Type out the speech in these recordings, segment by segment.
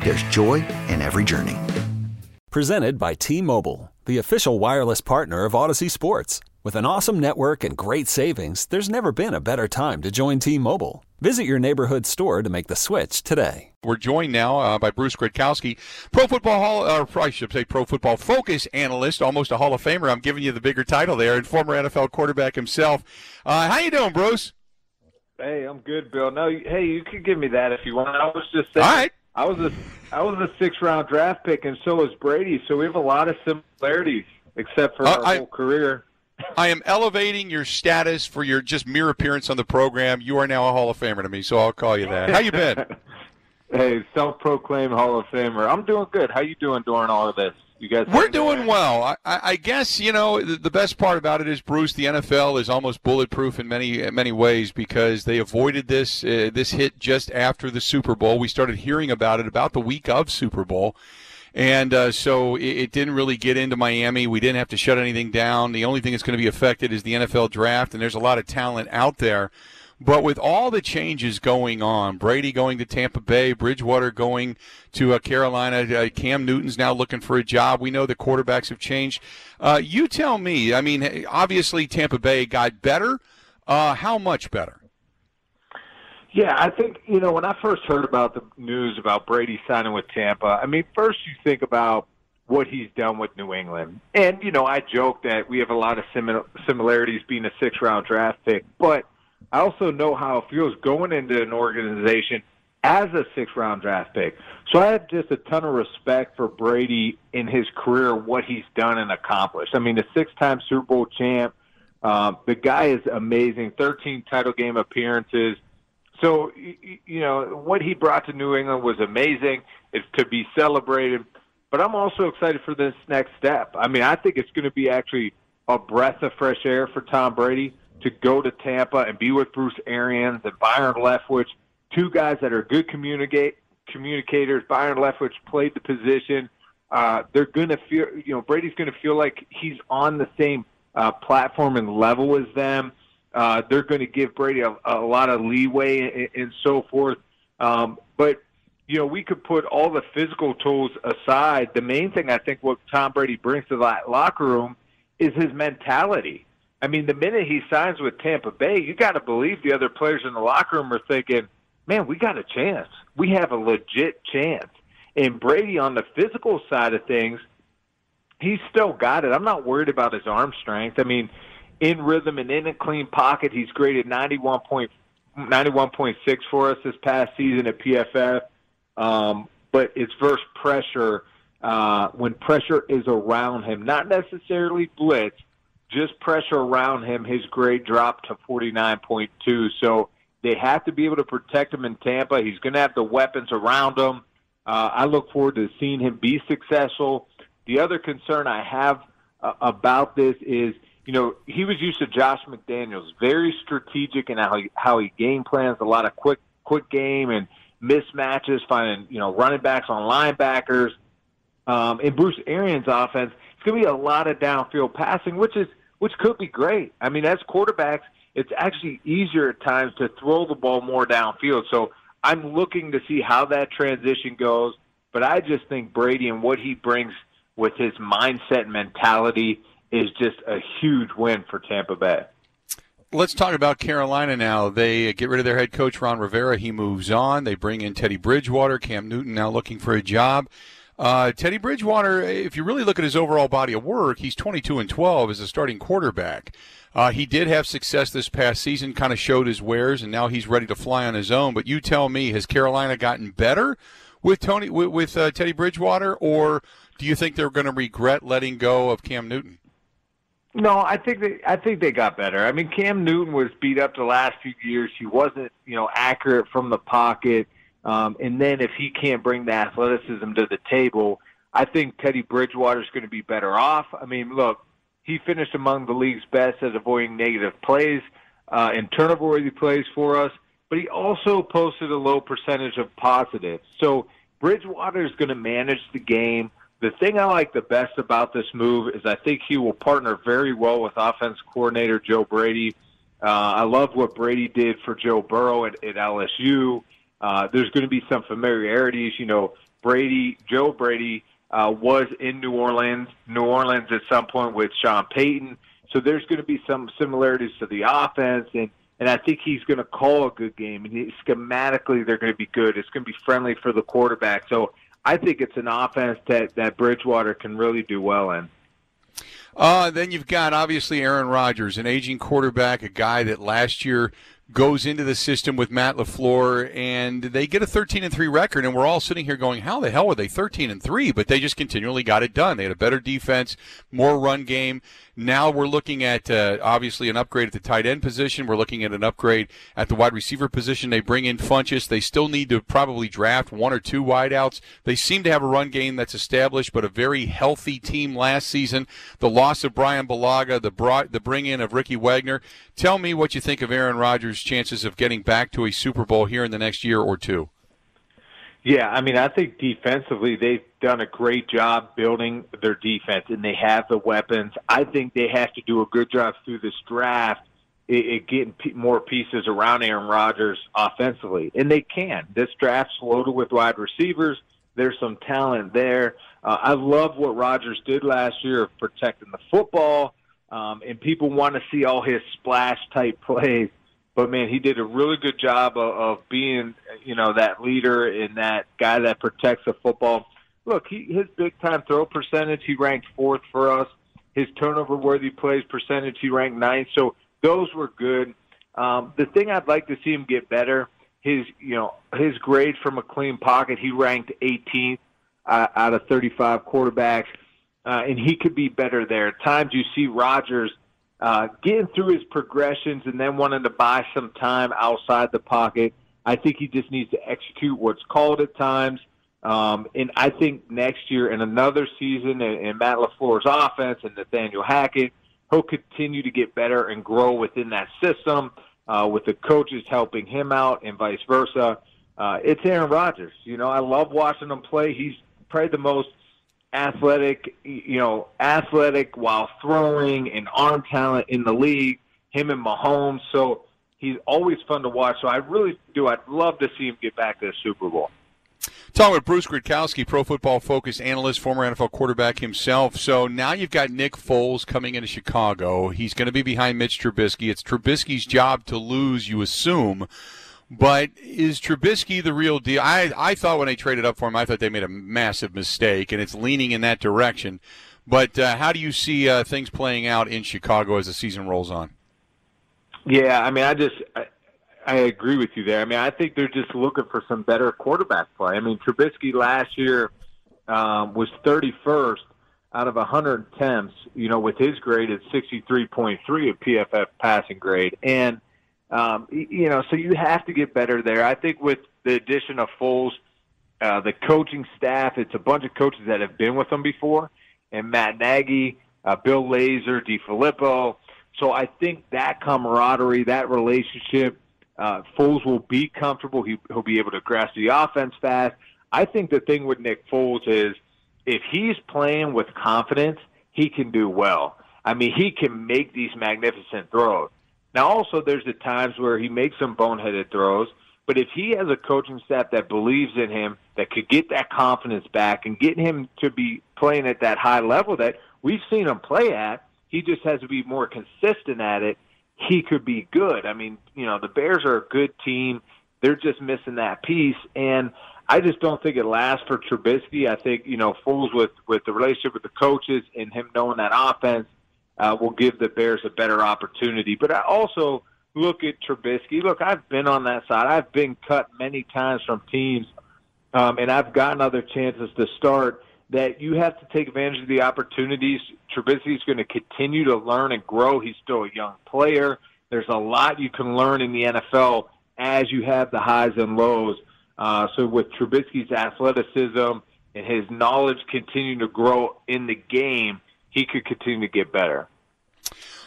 there's joy in every journey. Presented by T-Mobile, the official wireless partner of Odyssey Sports. With an awesome network and great savings, there's never been a better time to join T-Mobile. Visit your neighborhood store to make the switch today. We're joined now uh, by Bruce Gradkowski, Pro Football Hall, or I should say Pro Football Focus analyst, almost a Hall of Famer. I'm giving you the bigger title there, and former NFL quarterback himself. Uh, how you doing, Bruce? Hey, I'm good, Bill. No, hey, you could give me that if you want. I was just saying. All right. I was a I was a six round draft pick, and so was Brady. So we have a lot of similarities, except for Uh, our I- whole career. I am elevating your status for your just mere appearance on the program. You are now a Hall of Famer to me, so I'll call you that. How you been? hey, self proclaimed Hall of Famer. I'm doing good. How you doing during all of this? You guys? We're doing well. I, I I guess you know the, the best part about it is Bruce. The NFL is almost bulletproof in many in many ways because they avoided this uh, this hit just after the Super Bowl. We started hearing about it about the week of Super Bowl. And uh, so it, it didn't really get into Miami. We didn't have to shut anything down. The only thing that's going to be affected is the NFL draft, and there's a lot of talent out there. But with all the changes going on, Brady going to Tampa Bay, Bridgewater going to uh, Carolina, uh, Cam Newton's now looking for a job. We know the quarterbacks have changed. Uh, you tell me. I mean, obviously Tampa Bay got better. Uh, how much better? Yeah, I think you know when I first heard about the news about Brady signing with Tampa. I mean, first you think about what he's done with New England, and you know I joke that we have a lot of simil- similarities being a six round draft pick, but I also know how it feels going into an organization as a six round draft pick. So I have just a ton of respect for Brady in his career, what he's done and accomplished. I mean, a six time Super Bowl champ. Um, the guy is amazing. 13 title game appearances. So, you know, what he brought to New England was amazing. It's to be celebrated. But I'm also excited for this next step. I mean, I think it's going to be actually a breath of fresh air for Tom Brady to go to Tampa and be with Bruce Arians and Byron Leftwich, two guys that are good communicate communicators. Byron Leftwich played the position. Uh, they're going to feel, you know, Brady's going to feel like he's on the same uh, platform and level as them. Uh, they're going to give Brady a, a lot of leeway and, and so forth. Um, but you know, we could put all the physical tools aside. The main thing I think what Tom Brady brings to that locker room is his mentality. I mean, the minute he signs with Tampa Bay, you got to believe the other players in the locker room are thinking, "Man, we got a chance. We have a legit chance." And Brady on the physical side of things, he's still got it. I'm not worried about his arm strength. I mean, in rhythm and in a clean pocket, he's graded 91 point, 91.6 for us this past season at PFF. Um, but it's versus pressure uh, when pressure is around him, not necessarily blitz, just pressure around him. His grade dropped to 49.2. So they have to be able to protect him in Tampa. He's going to have the weapons around him. Uh, I look forward to seeing him be successful. The other concern I have uh, about this is, you know, he was used to Josh McDaniels, very strategic in how he, how he game plans, a lot of quick quick game and mismatches, finding you know running backs on linebackers. Um, in Bruce Arians' offense, it's going to be a lot of downfield passing, which is which could be great. I mean, as quarterbacks, it's actually easier at times to throw the ball more downfield. So I'm looking to see how that transition goes. But I just think Brady and what he brings with his mindset and mentality is just a huge win for Tampa Bay. Let's talk about Carolina now. They get rid of their head coach Ron Rivera. He moves on. They bring in Teddy Bridgewater. Cam Newton now looking for a job. Uh, Teddy Bridgewater, if you really look at his overall body of work, he's 22 and 12 as a starting quarterback. Uh, he did have success this past season, kind of showed his wares, and now he's ready to fly on his own. But you tell me, has Carolina gotten better with Tony with, with uh, Teddy Bridgewater, or do you think they're going to regret letting go of Cam Newton? No, I think they I think they got better. I mean, Cam Newton was beat up the last few years. He wasn't, you know, accurate from the pocket. Um, and then if he can't bring the athleticism to the table, I think Teddy Bridgewater is going to be better off. I mean, look, he finished among the league's best at avoiding negative plays uh, and turnover-worthy plays for us, but he also posted a low percentage of positives. So Bridgewater is going to manage the game. The thing I like the best about this move is I think he will partner very well with offense coordinator Joe Brady. Uh, I love what Brady did for Joe Burrow at, at LSU. Uh, there's going to be some familiarities. You know, Brady, Joe Brady uh, was in New Orleans, New Orleans at some point with Sean Payton. So there's going to be some similarities to the offense, and and I think he's going to call a good game. And he, schematically, they're going to be good. It's going to be friendly for the quarterback. So I think it's an offense that that Bridgewater can really do well in. Uh, then you've got obviously Aaron Rodgers, an aging quarterback, a guy that last year goes into the system with Matt LaFleur and they get a 13 and 3 record and we're all sitting here going how the hell were they 13 and 3 but they just continually got it done they had a better defense more run game now we're looking at uh, obviously an upgrade at the tight end position. We're looking at an upgrade at the wide receiver position. They bring in Funchess. They still need to probably draft one or two wideouts. They seem to have a run game that's established, but a very healthy team last season. The loss of Brian Bulaga, the brought, the bring in of Ricky Wagner. Tell me what you think of Aaron Rodgers' chances of getting back to a Super Bowl here in the next year or two. Yeah, I mean, I think defensively they've done a great job building their defense, and they have the weapons. I think they have to do a good job through this draft it, it getting p- more pieces around Aaron Rodgers offensively, and they can. This draft's loaded with wide receivers. There's some talent there. Uh, I love what Rodgers did last year of protecting the football, um, and people want to see all his splash type plays. But man, he did a really good job of, of being, you know, that leader and that guy that protects the football. Look, he, his big time throw percentage, he ranked fourth for us. His turnover worthy plays percentage, he ranked ninth. So those were good. Um, the thing I'd like to see him get better, his you know his grade from a clean pocket, he ranked 18th uh, out of 35 quarterbacks, uh, and he could be better there. At times you see Rodgers – uh, getting through his progressions and then wanting to buy some time outside the pocket. I think he just needs to execute what's called at times. Um, and I think next year in another season in, in Matt LaFleur's offense and Nathaniel Hackett, he'll continue to get better and grow within that system uh, with the coaches helping him out and vice versa. Uh, it's Aaron Rodgers. You know, I love watching him play. He's probably the most athletic, you know, athletic while throwing and arm talent in the league. Him and Mahomes, so he's always fun to watch. So I really do. I'd love to see him get back to the Super Bowl. Talking with Bruce Gradkowski, Pro Football Focus analyst, former NFL quarterback himself. So now you've got Nick Foles coming into Chicago. He's going to be behind Mitch Trubisky. It's Trubisky's job to lose, you assume. But is Trubisky the real deal? I, I thought when they traded up for him, I thought they made a massive mistake, and it's leaning in that direction. But uh, how do you see uh, things playing out in Chicago as the season rolls on? Yeah, I mean, I just I, I agree with you there. I mean, I think they're just looking for some better quarterback play. I mean, Trubisky last year um, was 31st out of 100 attempts, you know, with his grade at 63.3 of PFF passing grade, and um, you know, so you have to get better there. I think with the addition of Foles, uh, the coaching staff, it's a bunch of coaches that have been with them before, and Matt Nagy, uh, Bill Lazor, DeFilippo. So I think that camaraderie, that relationship, uh, Foles will be comfortable. He, he'll be able to grasp the offense fast. I think the thing with Nick Foles is if he's playing with confidence, he can do well. I mean, he can make these magnificent throws. Now, also, there's the times where he makes some boneheaded throws, but if he has a coaching staff that believes in him, that could get that confidence back and get him to be playing at that high level that we've seen him play at, he just has to be more consistent at it. He could be good. I mean, you know, the Bears are a good team. they're just missing that piece. And I just don't think it lasts for Trubisky. I think you know Foles with with the relationship with the coaches and him knowing that offense uh, will give the Bears a better opportunity. But I also look at Trubisky. Look, I've been on that side. I've been cut many times from teams, um, and I've gotten other chances to start. That you have to take advantage of the opportunities. Trubisky's going to continue to learn and grow. He's still a young player. There's a lot you can learn in the NFL as you have the highs and lows. Uh, so with Trubisky's athleticism and his knowledge continuing to grow in the game, he could continue to get better.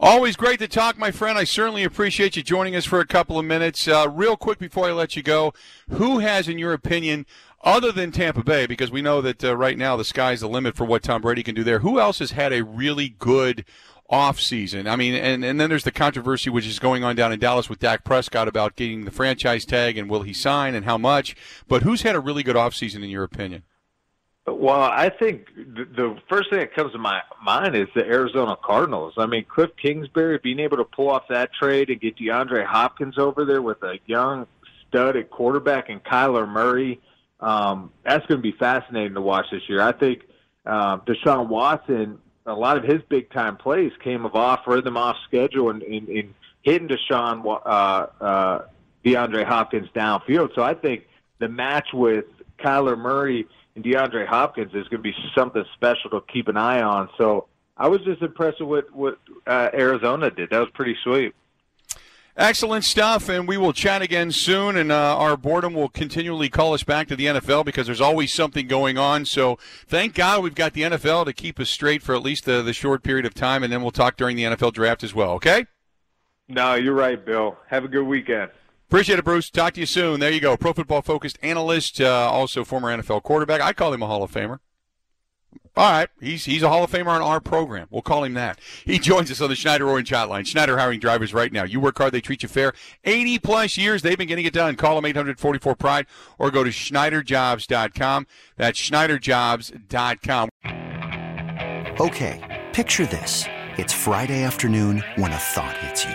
Always great to talk, my friend. I certainly appreciate you joining us for a couple of minutes. Uh, real quick before I let you go, who has, in your opinion, other than Tampa Bay, because we know that uh, right now the sky's the limit for what Tom Brady can do there, who else has had a really good off season. I mean, and, and then there's the controversy which is going on down in Dallas with Dak Prescott about getting the franchise tag and will he sign and how much. But who's had a really good off season in your opinion? Well, I think the first thing that comes to my mind is the Arizona Cardinals. I mean, Cliff Kingsbury being able to pull off that trade and get DeAndre Hopkins over there with a young stud at quarterback and Kyler Murray. Um, that's going to be fascinating to watch this year. I think uh, Deshaun Watson a lot of his big time plays came of off rhythm, off schedule, and, and, and hitting Deshaun uh, uh, DeAndre Hopkins downfield. So I think the match with Kyler Murray and DeAndre Hopkins is going to be something special to keep an eye on. So I was just impressed with what, what uh, Arizona did. That was pretty sweet. Excellent stuff, and we will chat again soon. And uh, our boredom will continually call us back to the NFL because there's always something going on. So thank God we've got the NFL to keep us straight for at least the, the short period of time, and then we'll talk during the NFL draft as well. Okay? No, you're right, Bill. Have a good weekend. Appreciate it, Bruce. Talk to you soon. There you go. Pro football focused analyst, uh, also former NFL quarterback. I call him a Hall of Famer. All right, he's he's a Hall of Famer on our program. We'll call him that. He joins us on the Schneider Orange Hotline. Schneider hiring drivers right now. You work hard, they treat you fair. 80 plus years, they've been getting it done. Call them 844 Pride or go to SchneiderJobs.com. That's SchneiderJobs.com. Okay, picture this: it's Friday afternoon when a thought hits you.